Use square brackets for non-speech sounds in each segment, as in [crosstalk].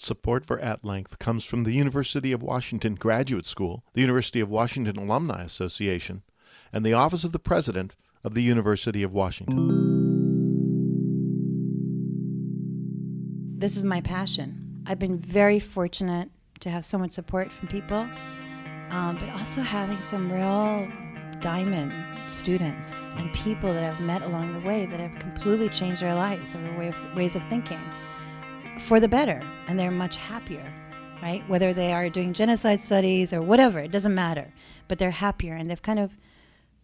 Support for At Length comes from the University of Washington Graduate School, the University of Washington Alumni Association, and the Office of the President of the University of Washington. This is my passion. I've been very fortunate to have so much support from people, um, but also having some real diamond students and people that I've met along the way that have completely changed their lives way of, ways of thinking for the better, and they're much happier, right? Whether they are doing genocide studies or whatever, it doesn't matter, but they're happier and they've kind of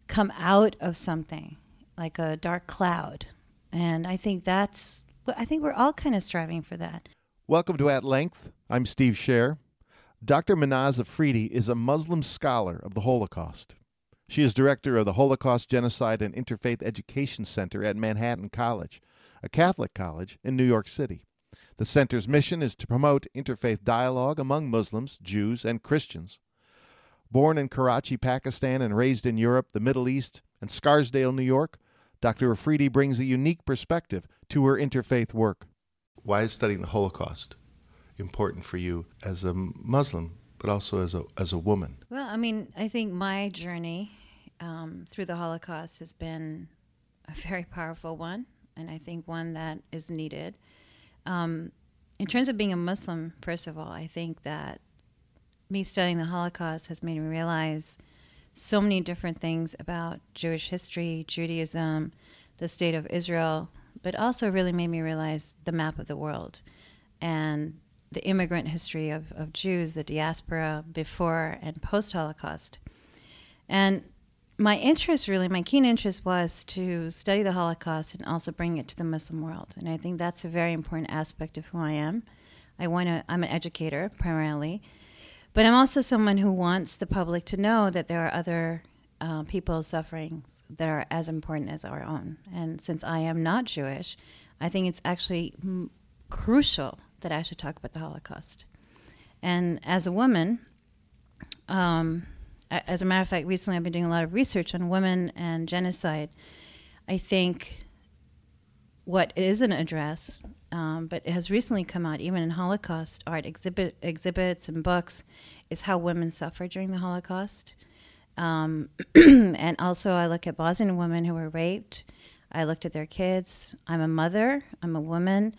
come out of something like a dark cloud. And I think that's, I think we're all kind of striving for that. Welcome to At Length. I'm Steve Scher. Dr. Mehnaz Afridi is a Muslim scholar of the Holocaust. She is director of the Holocaust, Genocide, and Interfaith Education Center at Manhattan College, a Catholic college in New York City. The center's mission is to promote interfaith dialogue among Muslims, Jews, and Christians. Born in Karachi, Pakistan, and raised in Europe, the Middle East, and Scarsdale, New York, Dr. Afridi brings a unique perspective to her interfaith work. Why is studying the Holocaust important for you as a Muslim, but also as a, as a woman? Well, I mean, I think my journey um, through the Holocaust has been a very powerful one, and I think one that is needed. Um, in terms of being a Muslim, first of all, I think that me studying the Holocaust has made me realize so many different things about Jewish history, Judaism, the state of Israel, but also really made me realize the map of the world and the immigrant history of, of Jews, the diaspora before and post Holocaust. And my interest really, my keen interest was to study the Holocaust and also bring it to the Muslim world. And I think that's a very important aspect of who I am. I want to, I'm an educator primarily, but I'm also someone who wants the public to know that there are other uh, people's sufferings that are as important as our own. And since I am not Jewish, I think it's actually m- crucial that I should talk about the Holocaust. And as a woman, um, as a matter of fact, recently I've been doing a lot of research on women and genocide. I think what isn't addressed, um, but it has recently come out, even in Holocaust art exhibit, exhibits and books, is how women suffered during the Holocaust. Um, [clears throat] and also, I look at Bosnian women who were raped. I looked at their kids. I'm a mother. I'm a woman,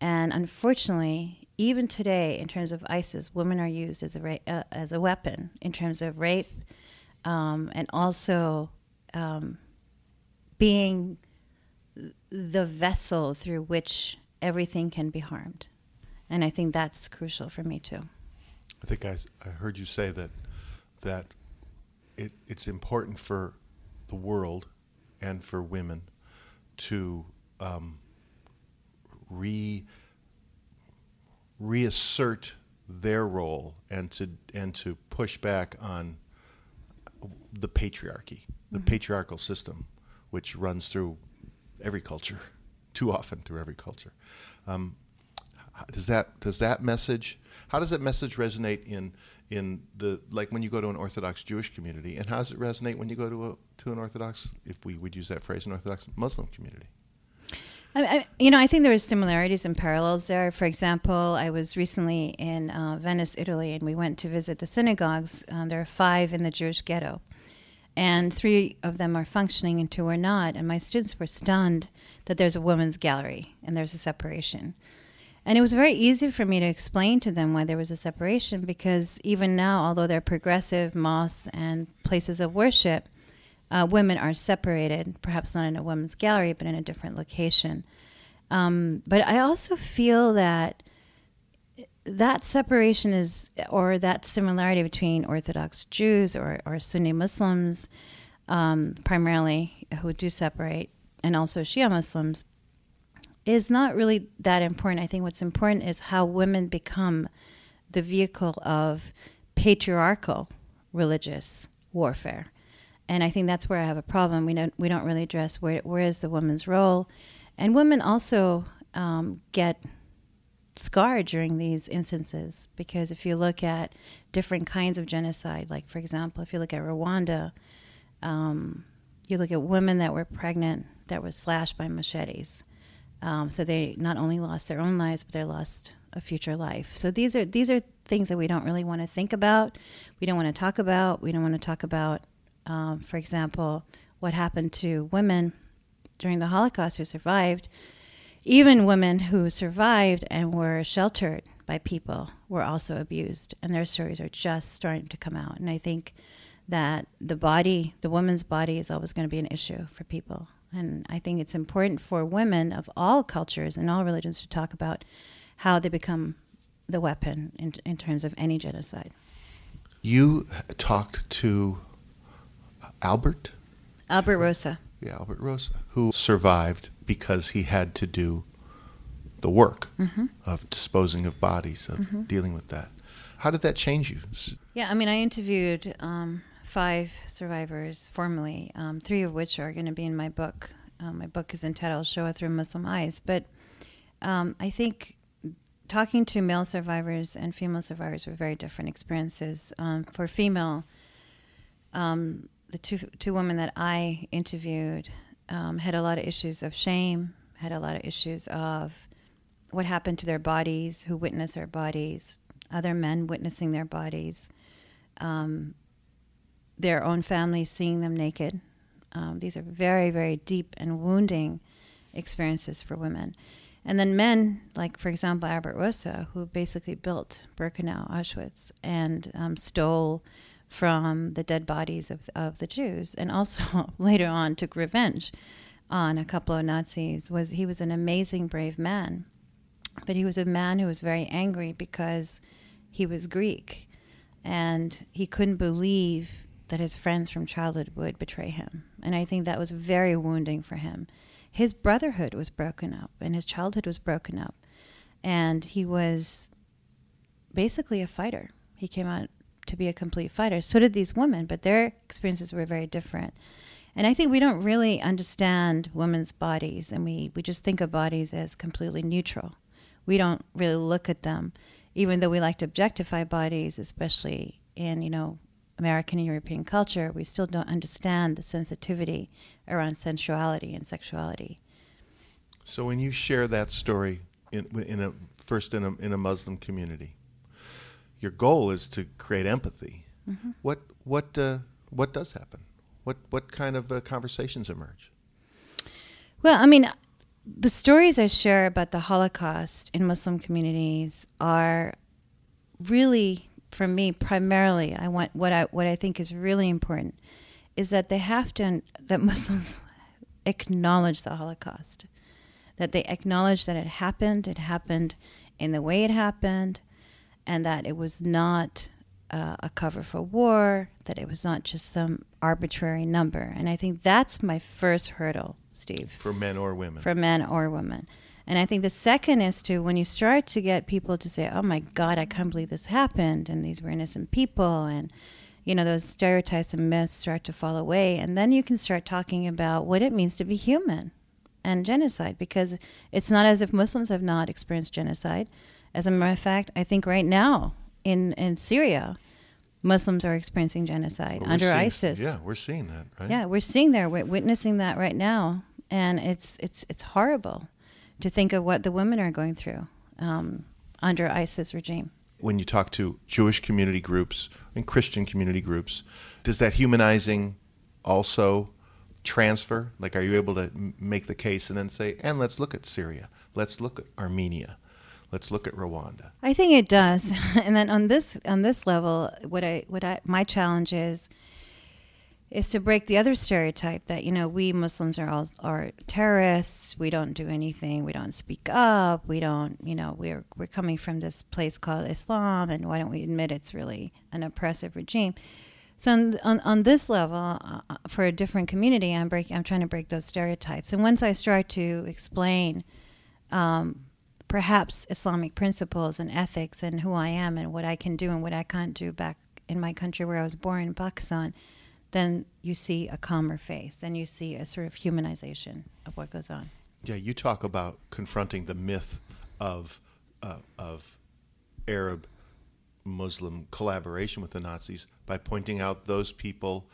and unfortunately, even today, in terms of ISIS, women are used as a ra- uh, as a weapon in terms of rape, um, and also um, being the vessel through which everything can be harmed. And I think that's crucial for me too. I think I, I heard you say that that it, it's important for the world and for women to um, re reassert their role and to and to push back on the patriarchy, the mm-hmm. patriarchal system, which runs through every culture, [laughs] too often through every culture. Um, does that does that message? How does that message resonate in in the like when you go to an Orthodox Jewish community, and how does it resonate when you go to a to an Orthodox, if we would use that phrase, an Orthodox Muslim community? I, I, you know, I think there are similarities and parallels there. For example, I was recently in uh, Venice, Italy, and we went to visit the synagogues. Um, there are five in the Jewish ghetto, and three of them are functioning and two are not. And my students were stunned that there's a women's gallery and there's a separation. And it was very easy for me to explain to them why there was a separation because even now, although they're progressive mosques and places of worship, uh, women are separated, perhaps not in a women's gallery, but in a different location. Um, but I also feel that that separation is, or that similarity between Orthodox Jews or, or Sunni Muslims, um, primarily who do separate, and also Shia Muslims, is not really that important. I think what's important is how women become the vehicle of patriarchal religious warfare. And I think that's where I have a problem. We don't we don't really address where where is the woman's role, and women also um, get scarred during these instances because if you look at different kinds of genocide, like for example, if you look at Rwanda, um, you look at women that were pregnant that were slashed by machetes. Um, so they not only lost their own lives, but they lost a future life. So these are these are things that we don't really want to think about. We don't want to talk about. We don't want to talk about, um, for example, what happened to women during the Holocaust who survived. Even women who survived and were sheltered by people were also abused, and their stories are just starting to come out. And I think that the body, the woman's body, is always going to be an issue for people. And I think it's important for women of all cultures and all religions to talk about how they become the weapon in, in terms of any genocide. You talked to Albert? Albert Rosa. Yeah, Albert Rosa, who survived because he had to do the work mm-hmm. of disposing of bodies, of mm-hmm. dealing with that. How did that change you? Yeah, I mean, I interviewed um, five survivors formally, um, three of which are going to be in my book. Um, my book is entitled Shoah Through Muslim Eyes. But um, I think talking to male survivors and female survivors were very different experiences. Um, for female, um, the two, two women that I interviewed had a lot of issues of shame, had a lot of issues of what happened to their bodies, who witnessed their bodies, other men witnessing their bodies, um, their own families seeing them naked. Um, these are very, very deep and wounding experiences for women. And then men, like, for example, Albert Rosa, who basically built Birkenau, Auschwitz, and um, stole from the dead bodies of, of the Jews, and also [laughs] later on took revenge on a couple of Nazis, was he was an amazing, brave man. But he was a man who was very angry because he was Greek and he couldn't believe that his friends from childhood would betray him. And I think that was very wounding for him. His brotherhood was broken up and his childhood was broken up. And he was basically a fighter. He came out to be a complete fighter. So did these women, but their experiences were very different. And I think we don't really understand women's bodies, and we, we just think of bodies as completely neutral we don't really look at them, even though we like to objectify bodies, especially in, you know, American and European culture, we still don't understand the sensitivity around sensuality and sexuality. So when you share that story in, in a first in a, in a Muslim community, your goal is to create empathy. Mm-hmm. What what uh, what does happen? What what kind of uh, conversations emerge? Well, I mean, the stories I share about the Holocaust in Muslim communities are really, for me, primarily. I want what I what I think is really important is that they have to that Muslims [laughs] acknowledge the Holocaust, that they acknowledge that it happened. It happened in the way it happened, and that it was not uh, a cover for war. That it was not just some arbitrary number. And I think that's my first hurdle Steve. For men or women. For men or women. And I think the second is to when you start to get people to say, "Oh my God, I can't believe this happened," and these were innocent people, and you know those stereotypes and myths start to fall away, and then you can start talking about what it means to be human and genocide, because it's not as if Muslims have not experienced genocide. As a matter of fact, I think right now in in Syria, Muslims are experiencing genocide well, under seeing, ISIS. Yeah, we're seeing that, right? Yeah, we're seeing that. We're witnessing that right now and it's it's it's horrible to think of what the women are going through um, under ISIS regime. When you talk to Jewish community groups and Christian community groups, does that humanizing also transfer? Like, are you able to make the case and then say, and let's look at Syria, let's look at Armenia, let's look at Rwanda? I think it does. [laughs] and then on this on this level, what I what I my challenge is is to break the other stereotype that you know we Muslims are all are terrorists. We don't do anything. We don't speak up. We don't you know we're we're coming from this place called Islam, and why don't we admit it's really an oppressive regime? So on on, on this level, uh, uh for a different community, I'm breaking. I'm trying to break those stereotypes. And once I start to explain. Um, perhaps Islamic principles and ethics and who I am and what I can do and what I can't do back in my country where I was born in Pakistan, then you see a calmer face. Then you see a sort of humanization of what goes on. Yeah, you talk about confronting the myth of uh, of Arab Muslim collaboration with the Nazis by pointing out those people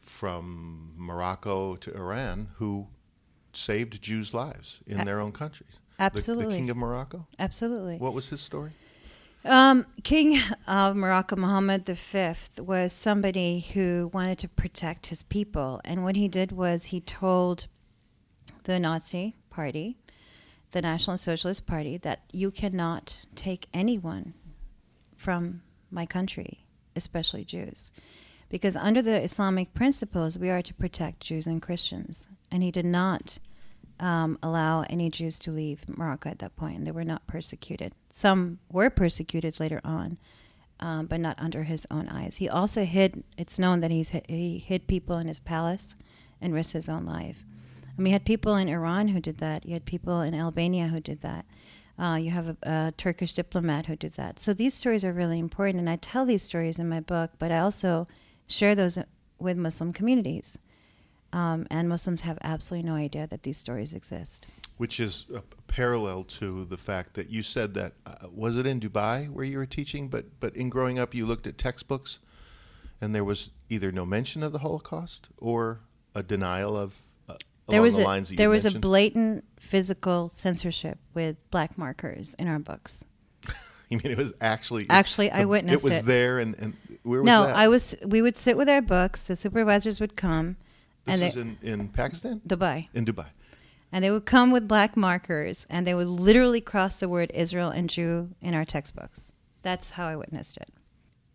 from Morocco to Iran who saved Jews' lives in their own countries. Absolutely. The, the king of Morocco? Absolutely. What was his story? Um, king of Morocco, Mohammed V, was somebody who wanted to protect his people. And what he did was he told the Nazi party, the National Socialist Party, that you cannot take anyone from my country, especially Jews. Because under the Islamic principles, we are to protect Jews and Christians. And he did not um, allow any Jews to leave Morocco at that point. They were not persecuted. Some were persecuted later on, um, but not under his own eyes. He also hid. It's known that he's he hid people in his palace and risked his own life. Mean, you had people in Iran who did that. You had people in Albania who did that. Uh, you have a, a, Turkish diplomat who did that. So these stories are really important, and I tell these stories in my book, but I also share those with Muslim communities. Um, and Muslims have absolutely no idea that these stories exist. Which is a parallel to the fact that you said that uh, was it in Dubai where you were teaching, but but in growing up you looked at textbooks, and there was either no mention of the Holocaust or a denial of. Uh, there was the a, there was mentioned. a blatant physical censorship with black markers in our books. [laughs] you mean it was actually actually the, I witnessed it was it. there and, and where was no, that? I was. We would sit with our books. The supervisors would come this and was in, in Pakistan? Dubai. In Dubai. And they would come with black markers and they would literally cross the word Israel and Jew in our textbooks. That's how I witnessed it.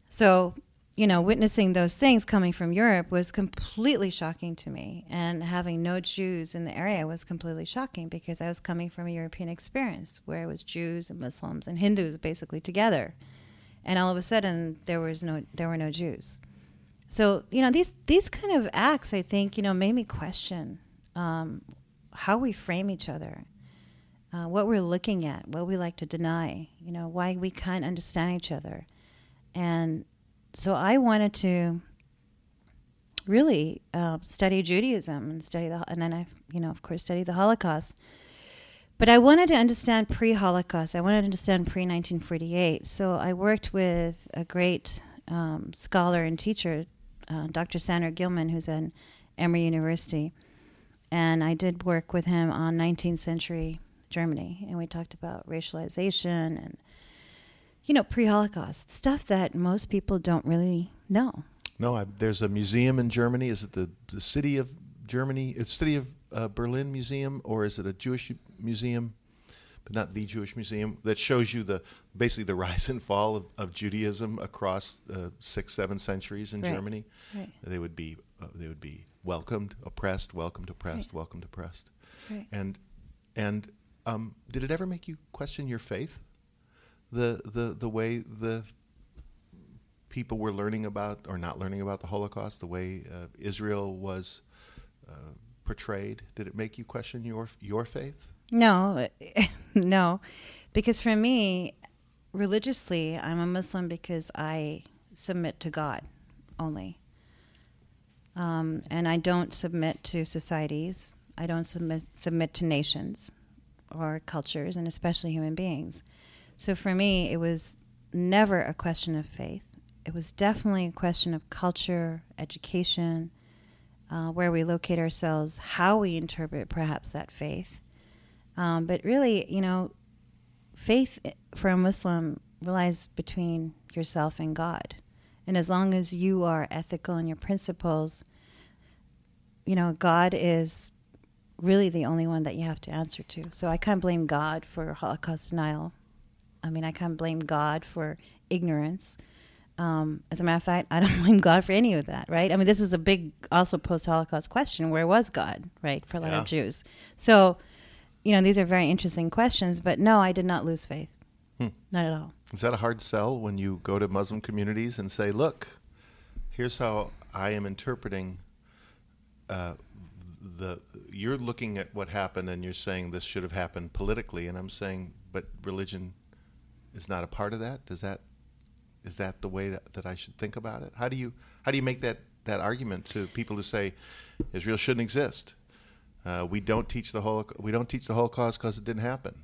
So, you know, witnessing those things coming from Europe was completely shocking to me. And having no Jews in the area was completely shocking because I was coming from a European experience where it was Jews and Muslims and Hindus basically together. And all of a sudden there was no there were no Jews. So you know these these kind of acts, I think, you know, made me question um, how we frame each other, uh, what we're looking at, what we like to deny, you know, why we can't understand each other, and so I wanted to really uh, study Judaism and study the, and then I, you know, of course, study the Holocaust. But I wanted to understand pre-Holocaust. I wanted to understand pre-1948. So I worked with a great um, scholar and teacher, uh, Dr. Sander Gilman, who's at Emory University. And I did work with him on 19th century Germany. And we talked about racialization and, you know, pre Holocaust stuff that most people don't really know. No, I, there's a museum in Germany. Is it the, the city of Germany? It's city of uh, Berlin Museum, or is it a Jewish museum? But not the Jewish Museum, that shows you the basically the [laughs] rise and fall of, of Judaism across uh, six, seven centuries in right. Germany. Right. They would be uh, they would be welcomed, oppressed, welcomed, oppressed, right. welcomed, oppressed, and and um, did it ever make you question your faith? The the the way the people were learning about or not learning about the Holocaust, the way uh, Israel was uh, portrayed, did it make you question your your faith? No, [laughs] no, because for me, religiously, I'm a Muslim because I submit to God only. Um, and I don't submit to societies. I don't submit, submit to nations or cultures, and especially human beings. So for me, it was never a question of faith. It was definitely a question of culture, education, uh, where we locate ourselves, how we interpret perhaps that faith. Um, but really, you know, faith for a Muslim relies between yourself and God. And as long as you are ethical in your principles, you know, God is really the only one that you have to answer to. So I can't blame God for Holocaust denial. I mean, I can't blame God for ignorance. Um, as a matter of fact, I don't [laughs] blame God for any of that, right? I mean, this is a big, also post Holocaust question where was God, right, for a lot yeah. of Jews? So, you know, these are very interesting questions, but no, I did not lose faith. Hmm. Not at all. Is that a hard sell when you go to Muslim communities and say, look, here's how I am interpreting uh, the you're looking at what happened and you're saying this should have happened politically and I'm saying but religion is not a part of that does that is that the way that, that I should think about it how do you how do you make that that argument to people who say Israel shouldn't exist uh, we don't teach the whole. We don't teach the Holocaust because it didn't happen.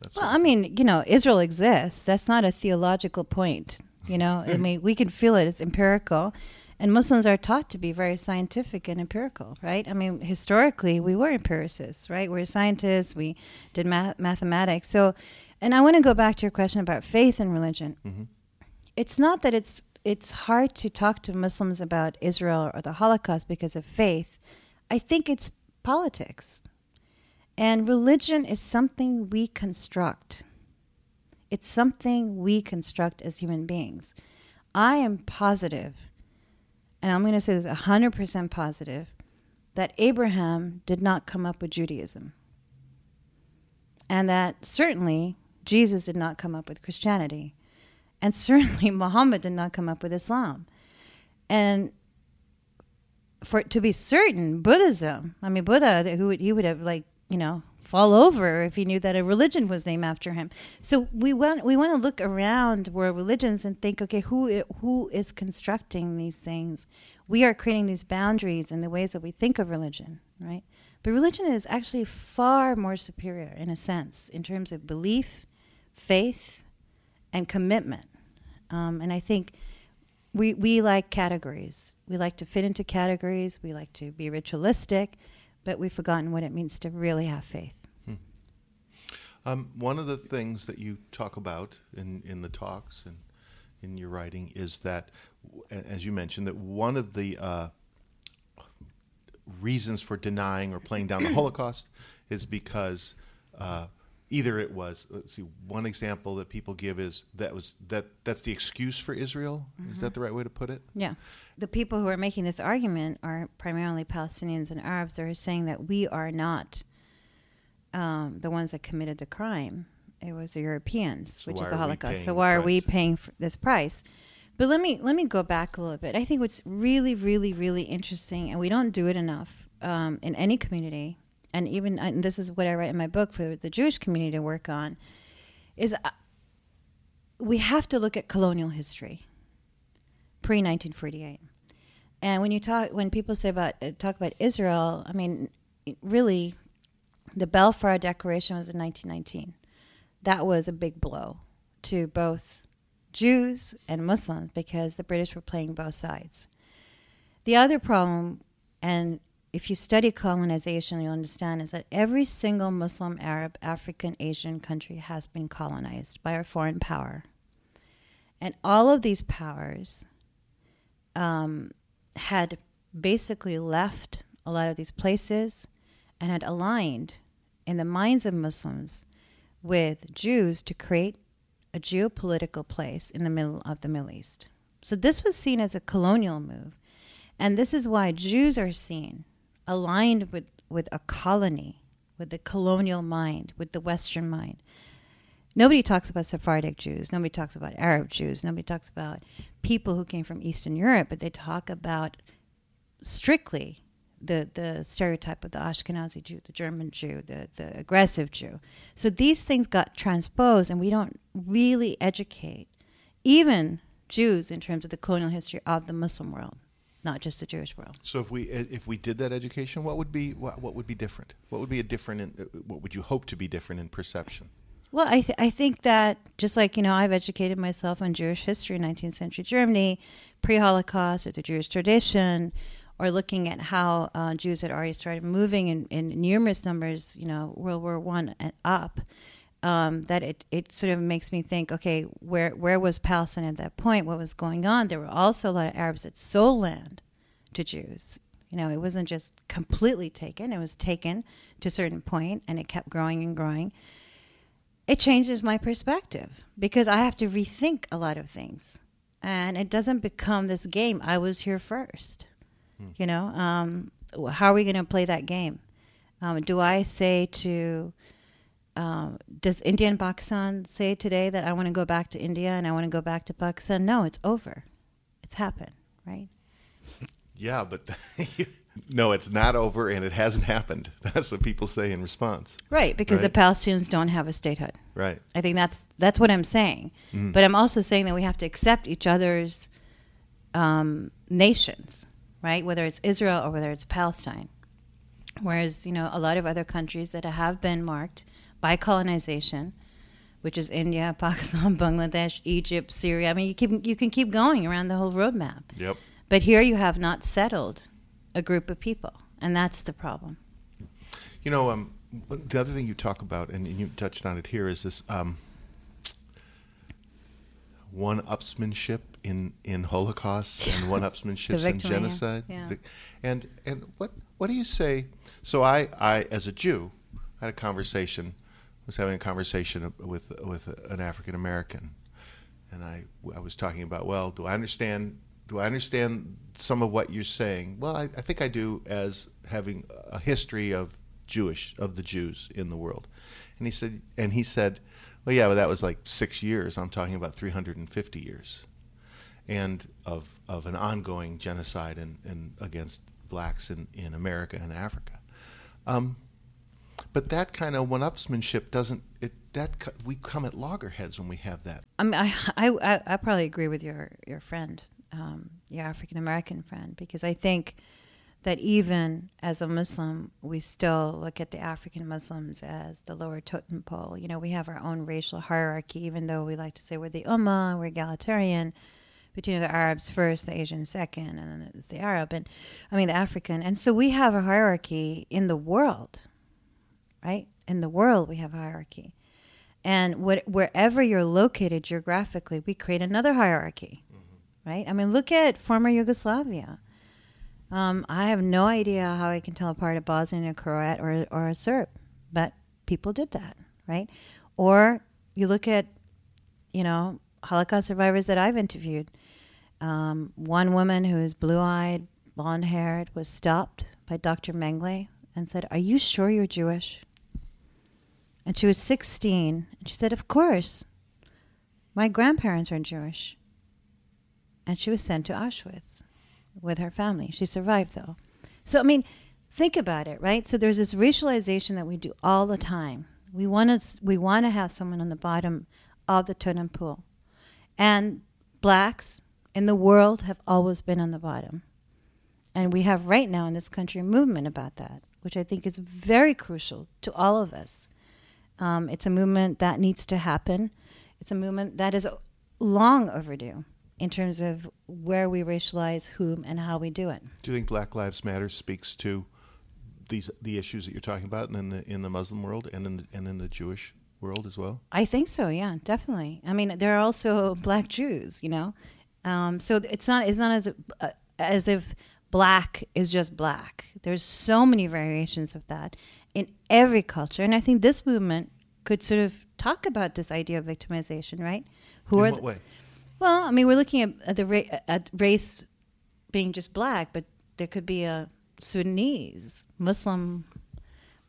That's well, I mean, you know, Israel exists. That's not a theological point. You know, I [laughs] mean, we can feel it. It's empirical, And Muslims are taught to be very scientific and empirical, right? I mean, historically, we were empiricists, right? We're scientists, we did math- mathematics. So, and I want to go back to your question about faith and religion. Mm-hmm. It's not that it's it's hard to talk to Muslims about Israel or the Holocaust because of faith. I think it's politics. And religion is something we construct. It's something we construct as human beings. I am positive, and I'm going to say this 100% positive, that Abraham did not come up with Judaism. And that certainly Jesus did not come up with Christianity. And certainly [laughs] Muhammad did not come up with Islam. And for to be certain, Buddhism, I mean, Buddha, who he would have like, you know, fall over if he knew that a religion was named after him. So we want we want to look around world religions and think, okay, who who is constructing these things? We are creating these boundaries in the ways that we think of religion, right? But religion is actually far more superior in a sense in terms of belief, faith, and commitment. Um, and I think we we like categories. We like to fit into categories. We like to be ritualistic, but we've forgotten what it means to really have faith. Hmm. Um, one of the things that you talk about in, in the talks and in your writing is that, as you mentioned, that one of the uh, reasons for denying or playing down the [clears throat] Holocaust is because uh, either it was let's see one example that people give is that was that that's the excuse for Israel. Mm-hmm. is that the right way to put it? Yeah. The people who are making this argument are primarily Palestinians and Arabs they're saying that we are not um, the ones that committed the crime. It was the Europeans so which is the Holocaust. so why are we paying this price? But let me let me go back a little bit. I think what's really really really interesting and we don't do it enough um, in any community and even and this is what I write in my book for the Jewish community to work on, is uh, we have to look at colonial history pre 1948. And when you talk, when people say about uh, talk about Israel, I mean, really, the Balfour Declaration was in 1919. That was a big blow to both Jews and Muslims because the British were playing both sides. The other problem, and if you study colonization, you'll understand is that every single Muslim, Arab, African, Asian country has been colonized by a foreign power. And all of these powers um, had basically left a lot of these places and had aligned in the minds of Muslims with Jews to create a geopolitical place in the middle of the Middle East. So this was seen as a colonial move. And this is why Jews are seen aligned with, with a colony, with the colonial mind, with the Western mind. Nobody talks about Sephardic Jews. Nobody talks about Arab Jews. Nobody talks about people who came from Eastern Europe, but they talk about strictly the, the stereotype of the Ashkenazi Jew, the German Jew, the, the aggressive Jew. So these things got transposed, and we don't really educate even Jews in terms of the colonial history of the Muslim world not just the Jewish world. So if we if we did that education, what would be what, what would be different? What would be a different? In, what would you hope to be different in perception? Well, I th- I think that just like you know, I've educated myself on Jewish history, 19th century Germany, pre-Holocaust, or the Jewish tradition, or looking at how uh, Jews had already started moving in, in numerous numbers, you know, World War One and up. Um, that it, it sort of makes me think, okay, where where was Palestine at that point? What was going on? There were also a lot of Arabs that sold land to Jews. You know, it wasn't just completely taken; it was taken to a certain point, and it kept growing and growing. It changes my perspective because I have to rethink a lot of things, and it doesn't become this game. I was here first. Hmm. You know, um, how are we going to play that game? Um, do I say to um, does India and Pakistan say today that I want to go back to India and I want to go back to Pakistan? No, it's over. It's happened, right? Yeah, but [laughs] no, it's not over and it hasn't happened. [laughs] That's what people say in response. Right, because right? the Palestinians don't have a statehood. Right. I think that's that's what I'm saying. Mm. But I'm also saying that we have to accept each other's um, nations, right? Whether it's Israel or whether it's Palestine. Whereas, you know, a lot of other countries that have been marked by colonization, which is India, [laughs] Pakistan, Bangladesh, Egypt, Syria. I mean, you keep you can keep going around the whole roadmap. Yep. But here you have not settled a group of people, and that's the problem. You know, um, the other thing you talk about, and you touched on it here, is this um, one-upsmanship in, in Holocaust and one-upsmanships [laughs] in genocide. Yeah. And and what what do you say? So I, I as a Jew, had a conversation, was having a conversation with with an African American, and I I was talking about well, do I understand do I understand some of what you're saying? Well, I, I think I do as having a history of Jewish of the Jews in the world. And he said, and he said, well, yeah, well, that was like six years. I'm talking about 350 years, and of of an ongoing genocide and in, in, against blacks in, in America and Africa. Um, but that kind of one-upsmanship doesn't it that we come at loggerheads when we have that. I mean, I [laughs] I, I probably agree with your your friend, um, your African American friend, because I think that even as a Muslim, we still look at the African Muslims as the lower totem pole. You know, we have our own racial hierarchy, even though we like to say we're the Ummah, we're egalitarian But you know, the Arabs first, the Asian second, and then it's the Arab, and I mean the African. And so we have a hierarchy in the world, right? In the world, we have hierarchy. And what, wherever you're located geographically, we create another hierarchy, mm-hmm. right? I mean, look at former Yugoslavia um, I have no idea how I can tell apart a Bosnian, a Croat, or, or a Serb, but people did that, right? Or you look at, you know, Holocaust survivors that I've interviewed. Um, one woman who is blue eyed, blonde haired, was stopped by Dr. Mengele and said, Are you sure you're Jewish? And she was 16. And she said, Of course. My grandparents are Jewish. And she was sent to Auschwitz with her family. She survived though. So I mean, think about it, right? So there's this racialization that we do all the time. We want to we want to have someone on the bottom of the totem pole, and blacks in the world have always been on the bottom, and we have right now in this country a movement about that, which I think is very crucial to all of us. Um, it's a movement that needs to happen. It's a movement that is long overdue in terms of where we racialize whom and how we do it. Do you think Black Lives Matter speaks to these the issues that you're talking about in the in the Muslim world and in the, and in the Jewish world as well? I think so. Yeah, definitely. I mean, there are also [laughs] Black Jews. You know, um, so it's not it's not as uh, as if black is just black. There's so many variations of that in every culture, and I think this movement could sort of talk about this idea of victimization, right? Who in are what way? Well, I mean, we're looking at, at the ra- at race being just black, but there could be a Sudanese Muslim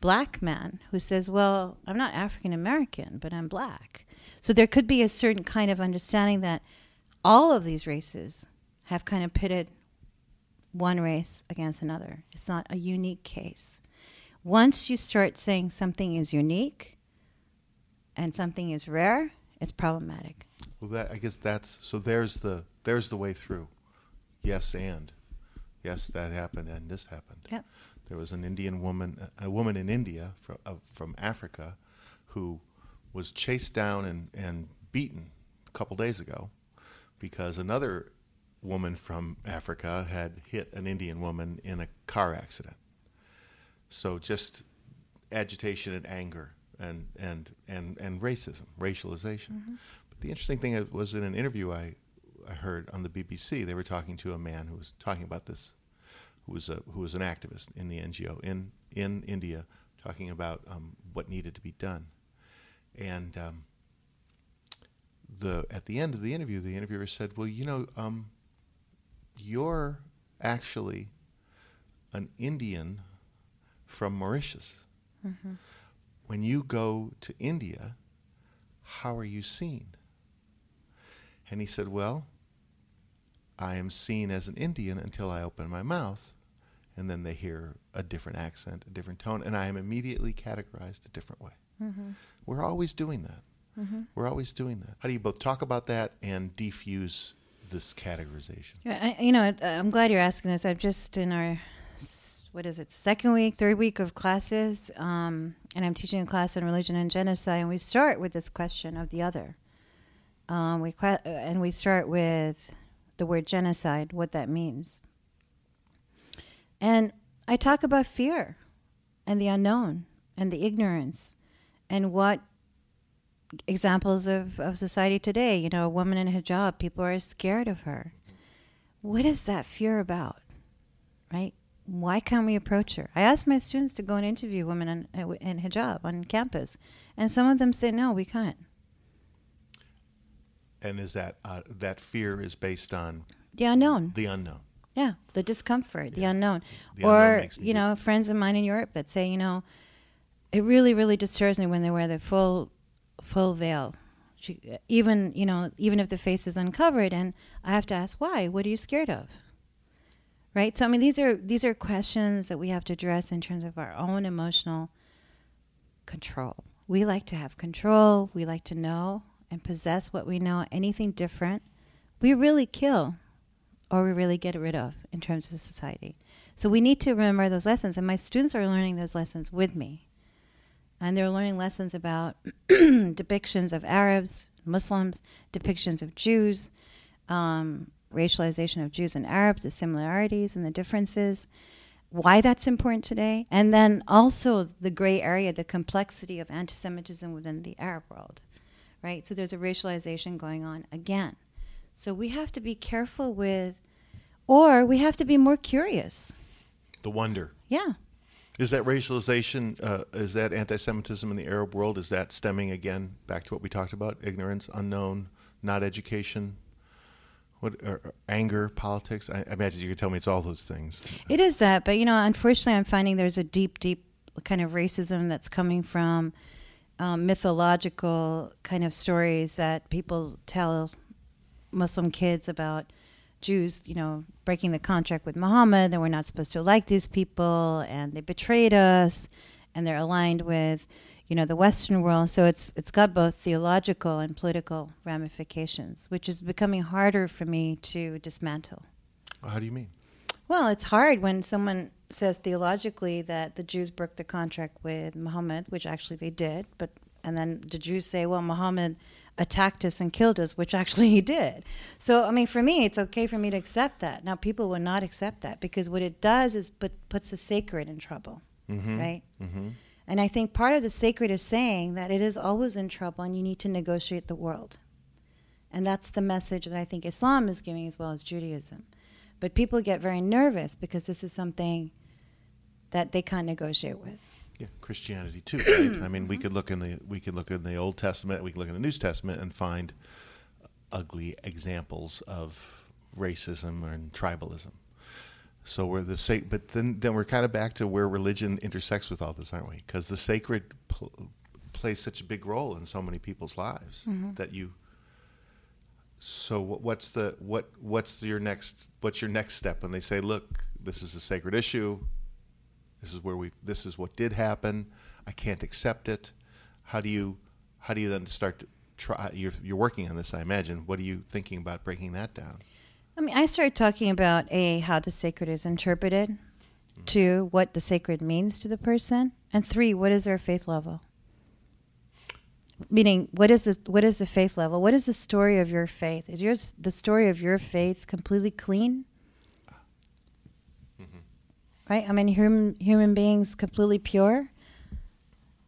black man who says, "Well, I'm not African American, but I'm black." So there could be a certain kind of understanding that all of these races have kind of pitted one race against another. It's not a unique case. Once you start saying something is unique and something is rare, it's problematic. Well, that I guess that's so. There's the there's the way through. Yes, and yes, that happened, and this happened. Yep. There was an Indian woman, a woman in India from uh, from Africa, who was chased down and and beaten a couple days ago, because another woman from Africa had hit an Indian woman in a car accident. So just agitation and anger and and and and racism, racialization. Mm-hmm. But the interesting thing was in an interview I, I heard on the BBC, they were talking to a man who was talking about this, who was a who was an activist in the NGO in in India, talking about um, what needed to be done, and um, the at the end of the interview, the interviewer said, "Well, you know, um, you're actually an Indian from Mauritius." Mm-hmm when you go to India, how are you seen? And he said, Well, I am seen as an Indian until I open my mouth, and then they hear a different accent, a different tone, and I am immediately categorized a different way. Mm-hmm. We're always doing that. Mm-hmm. We're always doing that. How do you both talk about that and defuse this categorization? Yeah, I, you know, I'm glad you're asking this. I've just in our what is it, second week, third week of classes, um, and I'm teaching a class on religion and genocide, and we start with this question of the other. Um, we que- and we start with the word genocide, what that means. And I talk about fear and the unknown and the ignorance and what examples of, of society today, you know, a woman in a hijab, people are scared of her. What is that fear about? Right? Why can't we approach her? I ask my students to go and interview women in, in hijab on campus, and some of them say, no, we can't. And is that uh, that fear is based on the unknown? The unknown. Yeah, the discomfort, yeah. the unknown. The or, unknown you know, friends of mine in Europe that say, you know, it really, really disturbs me when they wear the full, full veil. She, even, you know, even if the face is uncovered, and I have to ask why. What are you scared of? Right. So I mean, these are these are questions that we have to address in terms of our own emotional control. We like to have control. We like to know and possess what we know. Anything different, we really kill or we really get rid of in terms of society. So we need to remember those lessons, and my students are learning those lessons with me. And they're learning lessons about [clears throat] depictions of Arabs, Muslims, depictions of Jews, um, racialization of Jews and Arabs, the similarities and the differences, why that's important today, and then also the gray area, the complexity of anti Semitism within the Arab world, right? So there's a racialization going on again. So we have to be careful with, or we have to be more curious. The wonder. Yeah. Is that racialization, uh, is that anti Semitism in the Arab world, is that stemming again back to what we talked about? Ignorance, unknown, not education? What anger, politics? I, I imagine you could tell me it's all those things. It is that, but you know, unfortunately, I'm finding there's a deep, deep kind of racism that's coming from um, mythological kind of stories that people tell Muslim kids about Jews, you know, breaking the contract with Muhammad, and we're not supposed to like these people, and they betrayed us, and they're aligned with, you know, the Western world. So it's it's got both theological and political ramifications, which is becoming harder for me to dismantle. How do you mean? Well, it's hard when someone says theologically that the Jews broke the contract with Muhammad, which actually they did, but and then the Jews say, well, Muhammad attacked us and killed us, which [laughs] actually he did. So, I mean, for me, it's okay for me to accept that. Now, people will not accept that because what it does is put, puts the sacred in trouble, mm-hmm. right? Mm-hmm. And I think part of the sacred is saying that it is always in trouble and you need to negotiate the world. And that's the message that I think Islam is giving as well as Judaism. But people get very nervous because this is something that they can't negotiate with. Yeah, Christianity too. Right? [clears throat] I mean, we mm-hmm. could look in the we could look in the Old Testament, we could look in the New Testament, and find ugly examples of racism and tribalism. So we're the sa- but then then we're kind of back to where religion intersects with all this, aren't we? Because the sacred pl- plays such a big role in so many people's lives mm-hmm. that you. So what's the what what's your next what's your next step when they say, look, this is a sacred issue this is where we. This is what did happen. I can't accept it. How do you? How do you then start to try? You're you're working on this, I imagine. What are you thinking about breaking that down? I mean, I started talking about a how the sacred is interpreted, mm-hmm. two what the sacred means to the person, and three what is their faith level. Meaning, what is the what is the faith level? What is the story of your faith? Is yours the story of your faith completely clean? right? I mean, human human beings completely pure.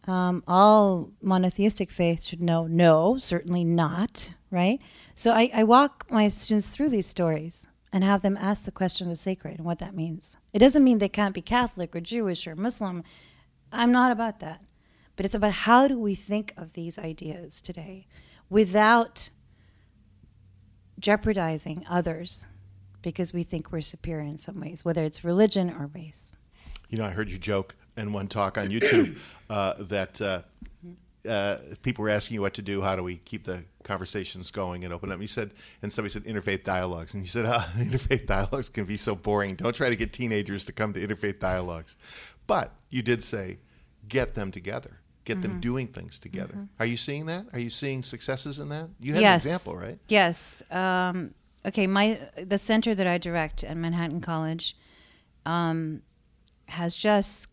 Um, all monotheistic faiths should know no, certainly not, right? So I, I walk my students through these stories and have them ask the question of sacred and what that means. It doesn't mean they can't be Catholic or Jewish or Muslim. I'm not about that. But it's about how do we think of these ideas today without jeopardizing others because we think we're superior in some ways, whether it's religion or race. You know, I heard you joke in one talk on YouTube uh, that uh, uh, people were asking you what to do. How do we keep the conversations going and open up? And you said, and somebody said interfaith dialogues, and you said, [laughs] ah, interfaith dialogues can be so boring. Don't try to get teenagers to come to interfaith dialogues. But you did say, get them together, get mm-hmm. them doing things together. Mm-hmm. Are you seeing that? Are you seeing successes in that? You had yes. an example, right? Yes. Um, okay, my the center that I direct at Manhattan College um, has just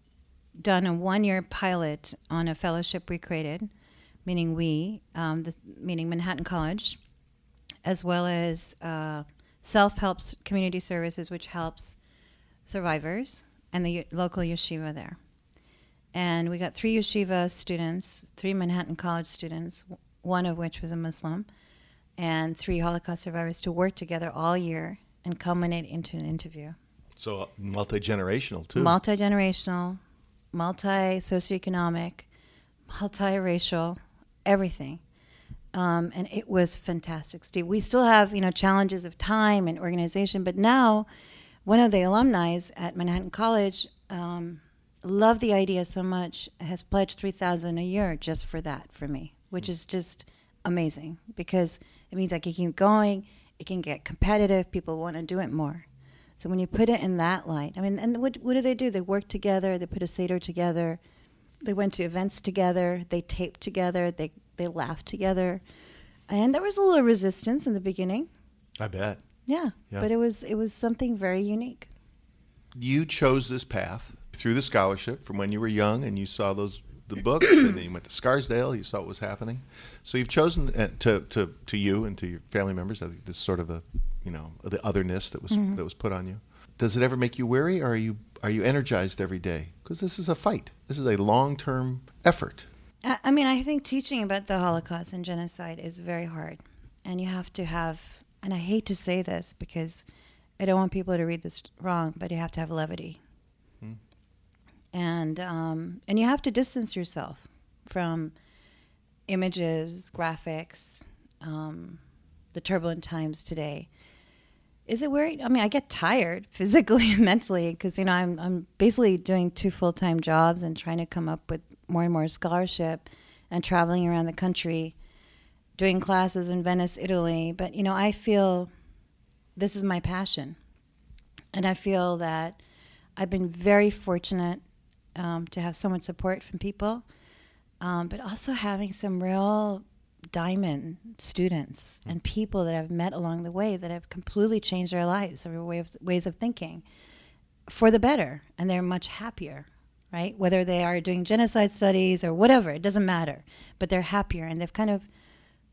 done a one year pilot on a fellowship we created, meaning we, um, the, meaning Manhattan College, as well as uh, Self Help Community Services, which helps survivors, and the local yeshiva there. And we got three yeshiva students, three Manhattan College students, one of which was a Muslim, and three Holocaust survivors to work together all year and culminate into an interview. So uh, multi generational too. Multi generational, multi socioeconomic, multiracial, everything. Um, and it was fantastic, Steve. We still have you know challenges of time and organization, but now one of the alumni at Manhattan College um, loved the idea so much has pledged three thousand a year just for that for me, which is just amazing because it means I can keep going. It can get competitive. People want to do it more. So when you put it in that light, I mean, and what what do they do? They work together. They put a seder together. They went to events together. They taped together. They they laughed together, and there was a little resistance in the beginning. I bet. Yeah, Yeah. but it was it was something very unique. You chose this path through the scholarship from when you were young, and you saw those the books, and then you went to Scarsdale. You saw what was happening. So you've chosen uh, to to to you and to your family members. I think this sort of a you know the otherness that was that was put on you. Does it ever make you weary, or are you are you energized every day? Because this is a fight. This is a long term effort. I, I mean, I think teaching about the Holocaust and genocide is very hard, and you have to have. And I hate to say this because I don't want people to read this wrong, but you have to have levity. And um, and you have to distance yourself from images, graphics, um, the turbulent times today. Is it weird? I mean, I get tired [laughs] physically and mentally because you know I'm I'm basically doing two full time jobs and trying to come up with more and more scholarship and traveling around the country, doing classes in Venice, Italy. But you know, I feel this is my passion, and I feel that I've been very fortunate um, to have so much support from people, um, but also having some real diamond students and people that I've met along the way that have completely changed their lives, their way of, ways of thinking for the better, and they're much happier, right? Whether they are doing genocide studies or whatever, it doesn't matter, but they're happier and they've kind of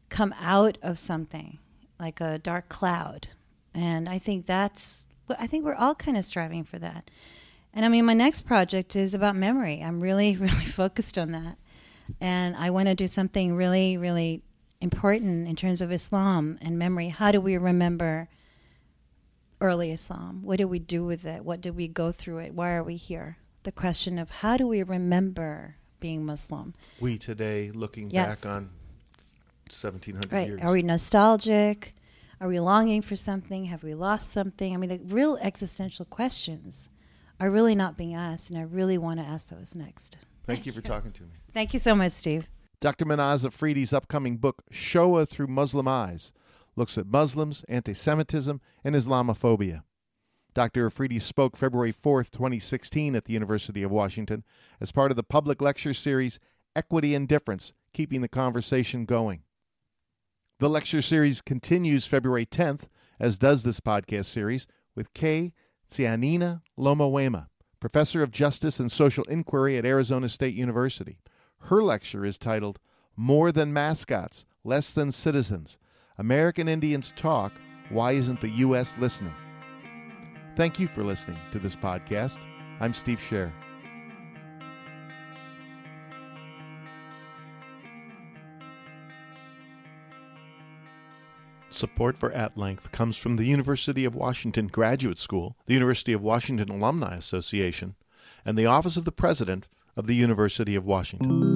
come out of something like a dark cloud. And I think that's, I think we're all kind of striving for that. And I mean, my next project is about memory. I'm really, [laughs] really focused on that and I want to do something really, really important in terms of Islam and memory. How do we remember early Islam? What do we do with it? What did we go through it? Why are we here? The question of how do we remember being Muslim? We today looking Yes. back on seventeen hundred Right. years. Are we nostalgic? Are we longing for something? Have we lost something? I mean, the real existential questions are really not being asked, and I really want to ask those next. Thank you for talking to me. Thank you so much, Steve. Dr. Mehnaz Afridi's upcoming book, Shoah Through Muslim Eyes, looks at Muslims, anti Semitism, and Islamophobia. Dr. Afridi spoke February 4th, 2016, at the University of Washington as part of the public lecture series Equity and Difference Keeping the Conversation Going. The lecture series continues February 10th, as does this podcast series, with Kay Tsianina Lomawaima, professor of justice and social inquiry at Arizona State University. Her lecture is titled More Than Mascots, Less Than Citizens American Indians Talk Why Isn't the U.S. Listening? Thank you for listening to this podcast. I'm Steve Scher. Support for At Length comes from the University of Washington Graduate School, the University of Washington Alumni Association, and the Office of the President of the University of Washington.